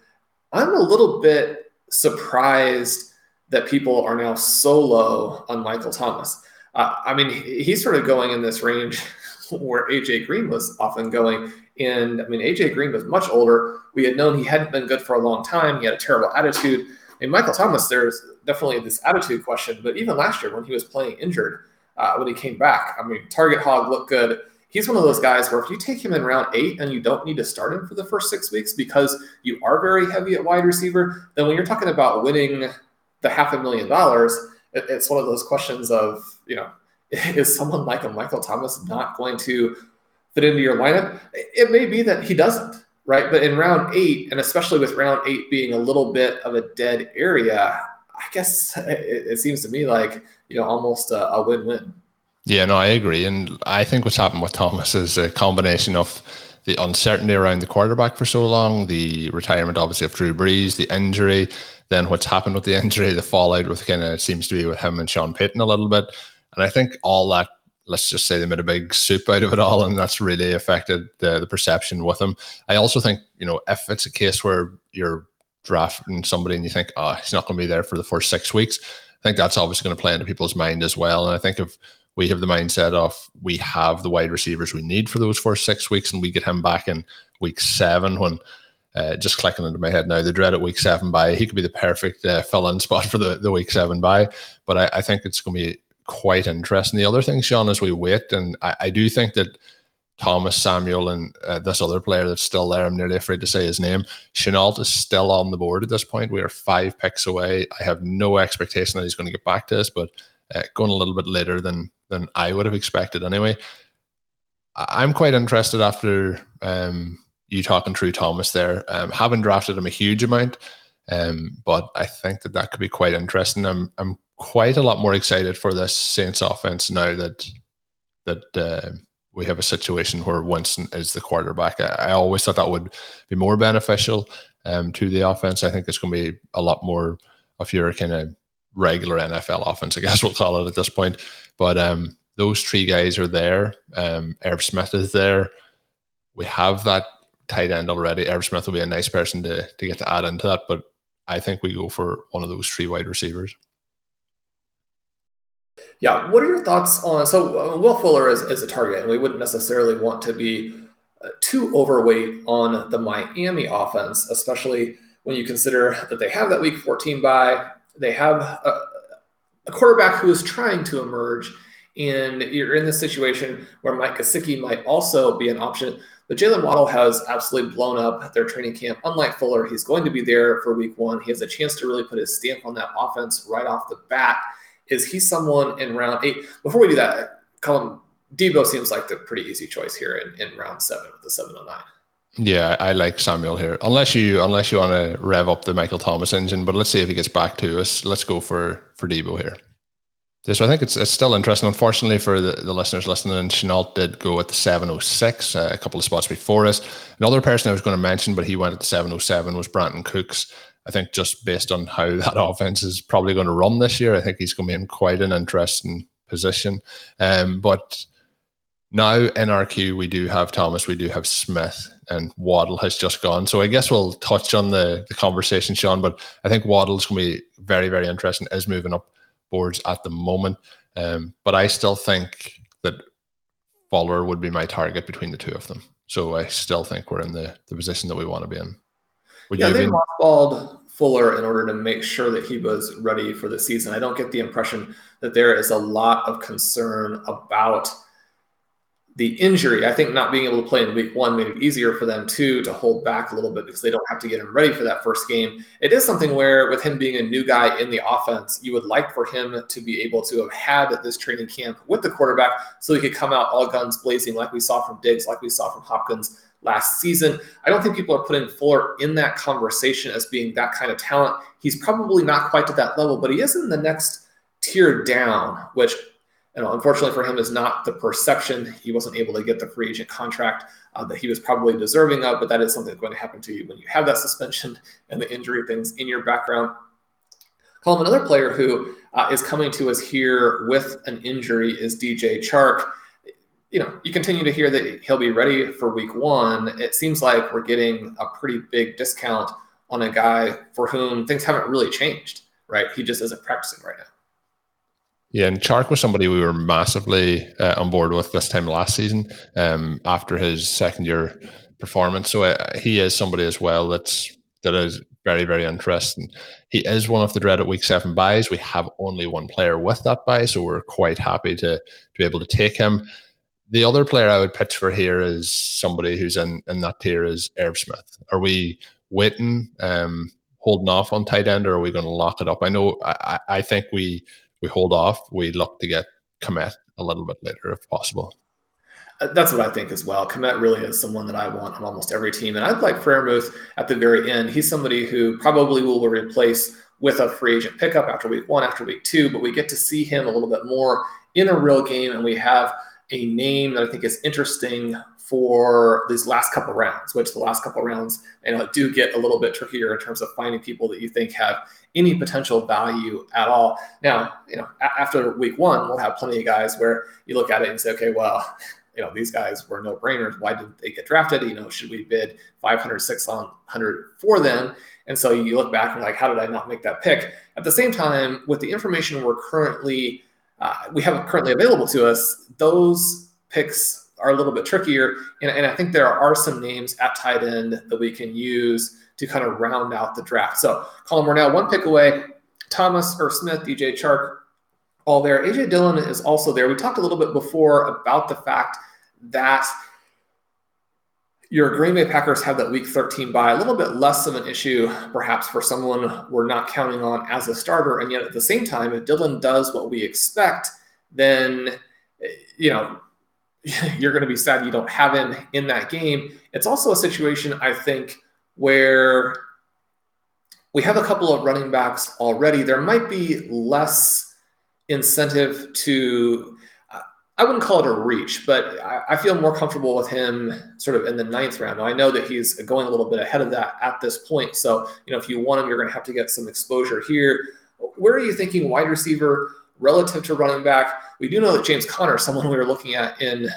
I'm a little bit surprised that people are now so low on Michael Thomas. Uh, I mean, he's sort of going in this range where AJ Green was often going. And I mean, AJ Green was much older. We had known he hadn't been good for a long time. He had a terrible attitude. And Michael Thomas, there's definitely this attitude question. But even last year, when he was playing injured, uh, when he came back, I mean, target hog looked good. He's one of those guys where if you take him in round eight and you don't need to start him for the first six weeks because you are very heavy at wide receiver, then when you're talking about winning the half a million dollars, it, it's one of those questions of, you know, is someone like a Michael Thomas not going to fit into your lineup? It may be that he doesn't, right? But in round eight, and especially with round eight being a little bit of a dead area, I guess it, it seems to me like, you know, almost a, a win win. Yeah, no, I agree. And I think what's happened with Thomas is a combination of the uncertainty around the quarterback for so long, the retirement obviously of Drew Brees, the injury, then what's happened with the injury, the fallout with kind of seems to be with him and Sean Payton a little bit. And I think all that, let's just say they made a big soup out of it all, and that's really affected the, the perception with him. I also think, you know, if it's a case where you're drafting somebody and you think, oh, he's not going to be there for the first six weeks, I think that's obviously going to play into people's mind as well. And I think if we have the mindset of we have the wide receivers we need for those first six weeks, and we get him back in week seven when uh, just clicking into my head now, the dread at week seven bye. He could be the perfect uh, fill-in spot for the, the week seven bye. But I, I, think it's going to be quite interesting. The other thing, Sean, as we wait, and I, I do think that Thomas Samuel and uh, this other player that's still there, I'm nearly afraid to say his name, Shenault is still on the board at this point. We are five picks away. I have no expectation that he's going to get back to us, but uh, going a little bit later than than I would have expected anyway. I'm quite interested after um, you talking through Thomas there. Um, haven't drafted him a huge amount, um, but I think that that could be quite interesting. I'm I'm quite a lot more excited for this Saints offense now that that uh, we have a situation where Winston is the quarterback. I, I always thought that would be more beneficial um, to the offense. I think it's going to be a lot more of your kind of regular NFL offense, I guess we'll call it at this point. But um, those three guys are there. Um, Irv Smith is there. We have that tight end already. Irv Smith will be a nice person to to get to add into that, but I think we go for one of those three wide receivers. Yeah, what are your thoughts on? So uh, Will Fuller is, is a target, and we wouldn't necessarily want to be uh, too overweight on the Miami offense, especially when you consider that they have that Week 14 bye. They have a, a quarterback who is trying to emerge, and you're in this situation where Mike Gesicki might also be an option. But Jaylen Waddle has absolutely blown up their training camp. Unlike Fuller, he's going to be there for week one. He has a chance to really put his stamp on that offense right off the bat. Is he someone in round eight? Before we do that, Colin Deebo seems like the pretty easy choice here in, in round seven with the 709. Yeah, I like Samuel here. Unless you unless you want to rev up the Michael Thomas engine, but let's see if he gets back to us. Let's go for for Deebo here. So I think it's, it's still interesting. Unfortunately for the, the listeners listening, Shenault did go at the 706, uh, a couple of spots before us. Another person I was going to mention, but he went at the 707 was Brandin Cooks. I think just based on how that offense is probably going to run this year, I think he's going to be in quite an interesting position. Um, but now in our queue, we do have Thomas, we do have Smith, and Waddle has just gone. So I guess we'll touch on the, the conversation, Sean. But I think Waddle's going to be very, very interesting, is moving up boards at the moment. Um, but I still think that Fuller would be my target between the two of them. So I still think we're in the, the position that we want to be in. Would yeah, they mothballed Fuller in order to make sure that he was ready for the season. I don't get the impression that there is a lot of concern about – the injury, I think not being able to play in week one made it easier for them too to hold back a little bit because they don't have to get him ready for that first game. It is something where, with him being a new guy in the offense, you would like for him to be able to have had this training camp with the quarterback so he could come out all guns blazing, like we saw from Diggs, like we saw from Hopkins last season. I don't think people are putting Fuller in that conversation as being that kind of talent. He's probably not quite to that level, but he is in the next tier down, which know, unfortunately for him, is not the perception. He wasn't able to get the free agent contract uh, that he was probably deserving of, but that is something that's going to happen to you when you have that suspension and the injury things in your background. Him another player who uh, is coming to us here with an injury is DJ Chark. You know, you continue to hear that he'll be ready for week one. It seems like we're getting a pretty big discount on a guy for whom things haven't really changed, right? He just isn't practicing right now. Yeah, and Chark was somebody we were massively uh, on board with this time last season um, after his second year performance. So uh, he is somebody as well that's that is very very interesting. He is one of the dreaded week seven byes. We have only one player with that bye, so we're quite happy to to be able to take him. The other player I would pitch for here is somebody who's in in that tier is Irv Smith. Are we waiting, um, holding off on tight end, or are we going to lock it up? I know I, I think we we hold off. We look to get Kmet a little bit later if possible. Uh, that's what I think as well. Kmet really is someone that I want on almost every team. And I'd like Freiermuth at the very end. He's somebody who probably will replace with a free agent pickup after week one, after week two, but we get to see him a little bit more in a real game. And we have a name that I think is interesting for these last couple rounds, which the last couple rounds you know do get a little bit trickier in terms of finding people that you think have any potential value at all. Now, you know, a- after week one, we'll have plenty of guys where you look at it and say, okay, well, you know, these guys were no brainers. Why did they get drafted? You know, should we bid 500, 600 for them? And so you look back and like, how did I not make that pick? At the same time, with the information we're currently uh, we have currently available to us, those picks are a little bit trickier. And, and I think there are some names at tight end that we can use to kind of round out the draft. So, Colin, we're one pick away. Thomas or Smith, DJ Chark, all there. AJ Dillon is also there. We talked a little bit before about the fact that your Green Bay Packers have that week 13 bye, a little bit less of an issue, perhaps, for someone we're not counting on as a starter. And yet at the same time, if Dillon does what we expect, then, you know, you're going to be sad you don't have him in that game. It's also a situation, I think, where we have a couple of running backs already. There might be less incentive to, I wouldn't call it a reach, but I, feel more comfortable with him sort of in the ninth round. Now, I know that he's going a little bit ahead of that at this point. So, you know, if you want him, you're going to have to get some exposure here. Where are you thinking wide receiver relative to running back? We do know that James Conner, someone we were looking at in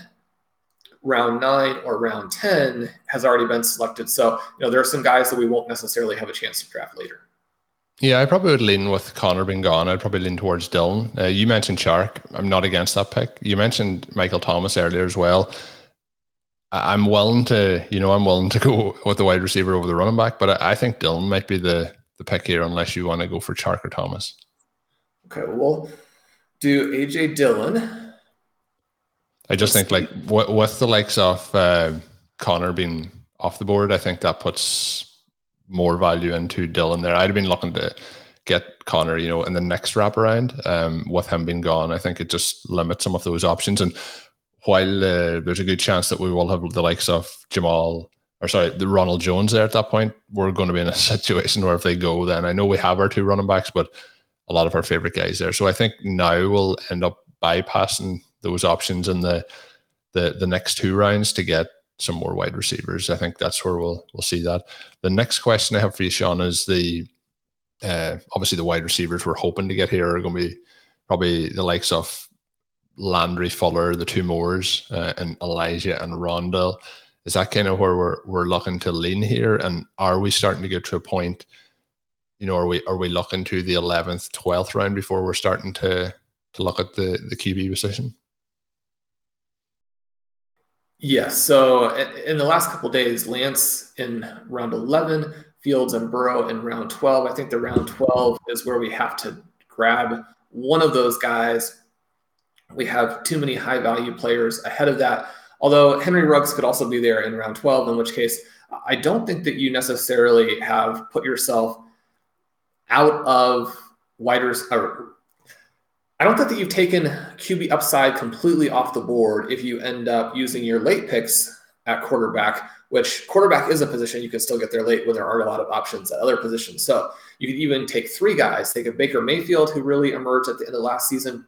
round nine or round 10 has already been selected. So, you know, there are some guys that we won't necessarily have a chance to draft later. Yeah, I probably would lean with Conner being gone. I'd probably lean towards Dillon. Uh, you mentioned Shark. I'm not against that pick. You mentioned Michael Thomas earlier as well. I'm willing to, you know, I'm willing to go with the wide receiver over the running back, but I, I think Dillon might be the the pick here unless you want to go for Shark or Thomas. Okay, well, do AJ Dillon I just think like with, the likes of uh, Conner being off the board, I think that puts more value into Dillon there. I'd have been looking to get Conner, you know, in the next wraparound. Um, with him being gone, I think it just limits some of those options. And while uh, there's a good chance that we will have the likes of Jamal or sorry, the Ronald Jones there at that point, we're going to be in a situation where if they go, then I know we have our two running backs, but a lot of our favorite guys there. So I think now we'll end up bypassing those options in the the the next two rounds to get some more wide receivers. I think that's where we'll we'll see that. The next question I have for you, Sean, is the uh, obviously the wide receivers we're hoping to get here are going to be probably the likes of Landry Fuller, the two Moores, uh, and Elijah and Rondale. Is that kind of where we're we're looking to lean here? And are we starting to get to a point? You know, are we are we looking to the eleventh, twelfth round before we're starting to to look at the the QB position? Yes. So in the last couple days, Lance in round 11, Fields and Burrow in round 12. I think the round 12 is where we have to grab one of those guys. We have too many high value players ahead of that. Although Henry Ruggs could also be there in round 12, in which case I don't think that you necessarily have put yourself out of wider or I don't think that you've taken QB upside completely off the board if you end up using your late picks at quarterback, which quarterback is a position you can still get there late when there aren't a lot of options at other positions. So you could even take three guys, take a Baker Mayfield who really emerged at the end of last season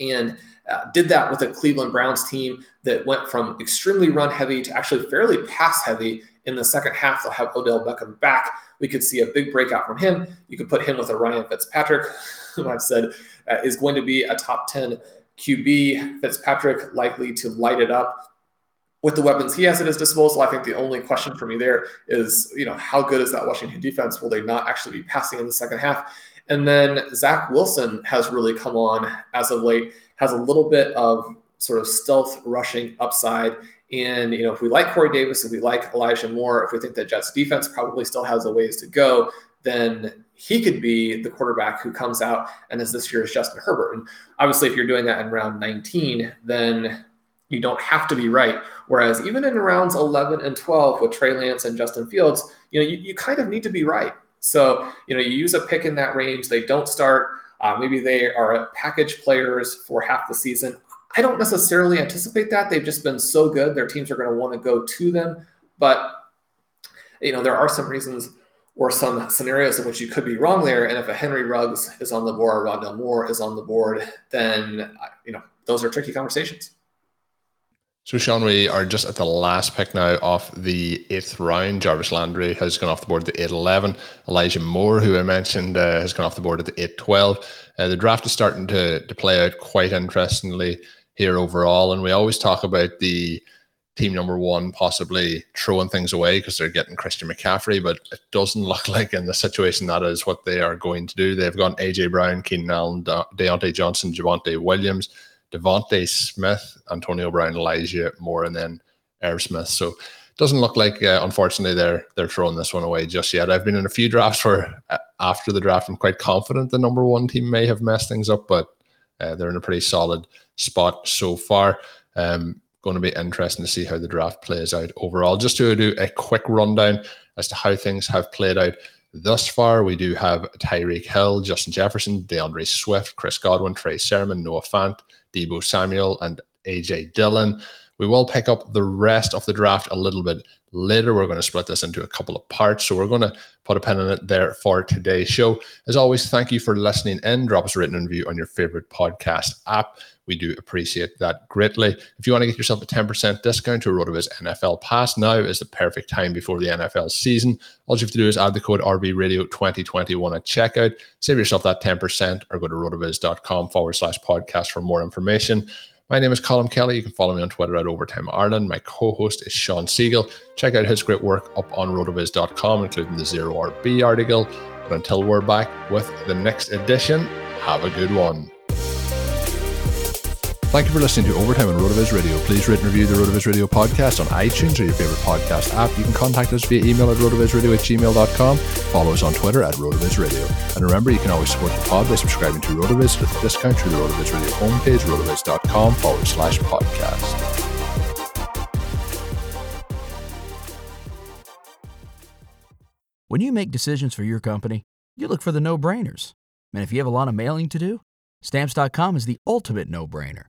and uh, did that with a Cleveland Browns team that went from extremely run heavy to actually fairly pass heavy in the second half. They'll have Odell Beckham back. We could see a big breakout from him. You could put him with a Ryan Fitzpatrick, who I've said uh, is going to be a top 10 QB. Fitzpatrick likely to light it up with the weapons he has at his disposal. I think the only question for me there is, you know, how good is that Washington defense? Will they not actually be passing in the second half? And then Zach Wilson has really come on as of late, has a little bit of sort of stealth rushing upside. And, you know, if we like Corey Davis, if we like Elijah Moore, if we think that Jets defense probably still has a ways to go, then he could be the quarterback who comes out and is this year's Justin Herbert. And obviously, if you're doing that in round 19, then you don't have to be right. Whereas even in rounds 11 and 12 with Trey Lance and Justin Fields, you know, you, you kind of need to be right. So, you know, you use a pick in that range. They don't start. Uh, maybe they are package players for half the season. I don't necessarily anticipate that. They've just been so good. Their teams are going to want to go to them. But, you know, there are some reasons or some scenarios in which you could be wrong there. And if a Henry Ruggs is on the board, or Rondale Moore is on the board, then you know those are tricky conversations. So, Sean, we are just at the last pick now off the eighth round. Jarvis Landry has gone off the board at the 8 11. Elijah Moore, who I mentioned, uh, has gone off the board at the 8 12. Uh, the draft is starting to, to play out quite interestingly here overall. And we always talk about the team number one possibly throwing things away because they're getting Christian McCaffrey, but it doesn't look like in the situation that is what they are going to do. They've got AJ Brown, Keenan Allen, Diontae Johnson, Javonte Williams, DeVonta Smith, Antonio Brown, Elijah Moore, and then Irv Smith. So it doesn't look like, uh, unfortunately, they're they're throwing this one away just yet. I've been in a few drafts where uh, after the draft, I'm quite confident the number one team may have messed things up, but uh, they're in a pretty solid spot so far. Um, going to be interesting to see how the draft plays out overall. Just to do a quick rundown as to how things have played out thus far, we do have Tyreek Hill, Justin Jefferson, D'Andre Swift, Chris Godwin, Trey Sermon, Noah Fant, Deebo Samuel, and AJ Dillon. We will pick up the rest of the draft a little bit later. We're going to split this into a couple of parts. So we're going to put a pin in it there for today's show. As always, thank you for listening in. Drop us a written review on your favorite podcast app. We do appreciate that greatly. If you want to get yourself a 10% discount to RotoViz NFL Pass, now is the perfect time before the NFL season. All you have to do is add the code RVRadio2021 at checkout. Save yourself that 10% or go to rotoviz.com forward slash podcast for more information. My name is Colm Kelly. You can follow me on Twitter at Overtime Ireland. My co host is Shawn Siegele. Check out his great work up on rotoviz.com, including the Zero RB article. But until we're back with the next edition, have a good one. Thank you for listening to Overtime on RotoViz Radio. Please rate and review the RotoViz Radio podcast on iTunes or your favorite podcast app. You can contact us via email at rotovizradio at gmail.com. Follow us on Twitter at RotoViz Radio. And remember, you can always support the pod by subscribing to RotoViz with a discount through the RotoViz Radio homepage, rotoviz.com forward slash podcast. When you make decisions for your company, you look for the no brainers. And if you have a lot of mailing to do, stamps.com is the ultimate no brainer.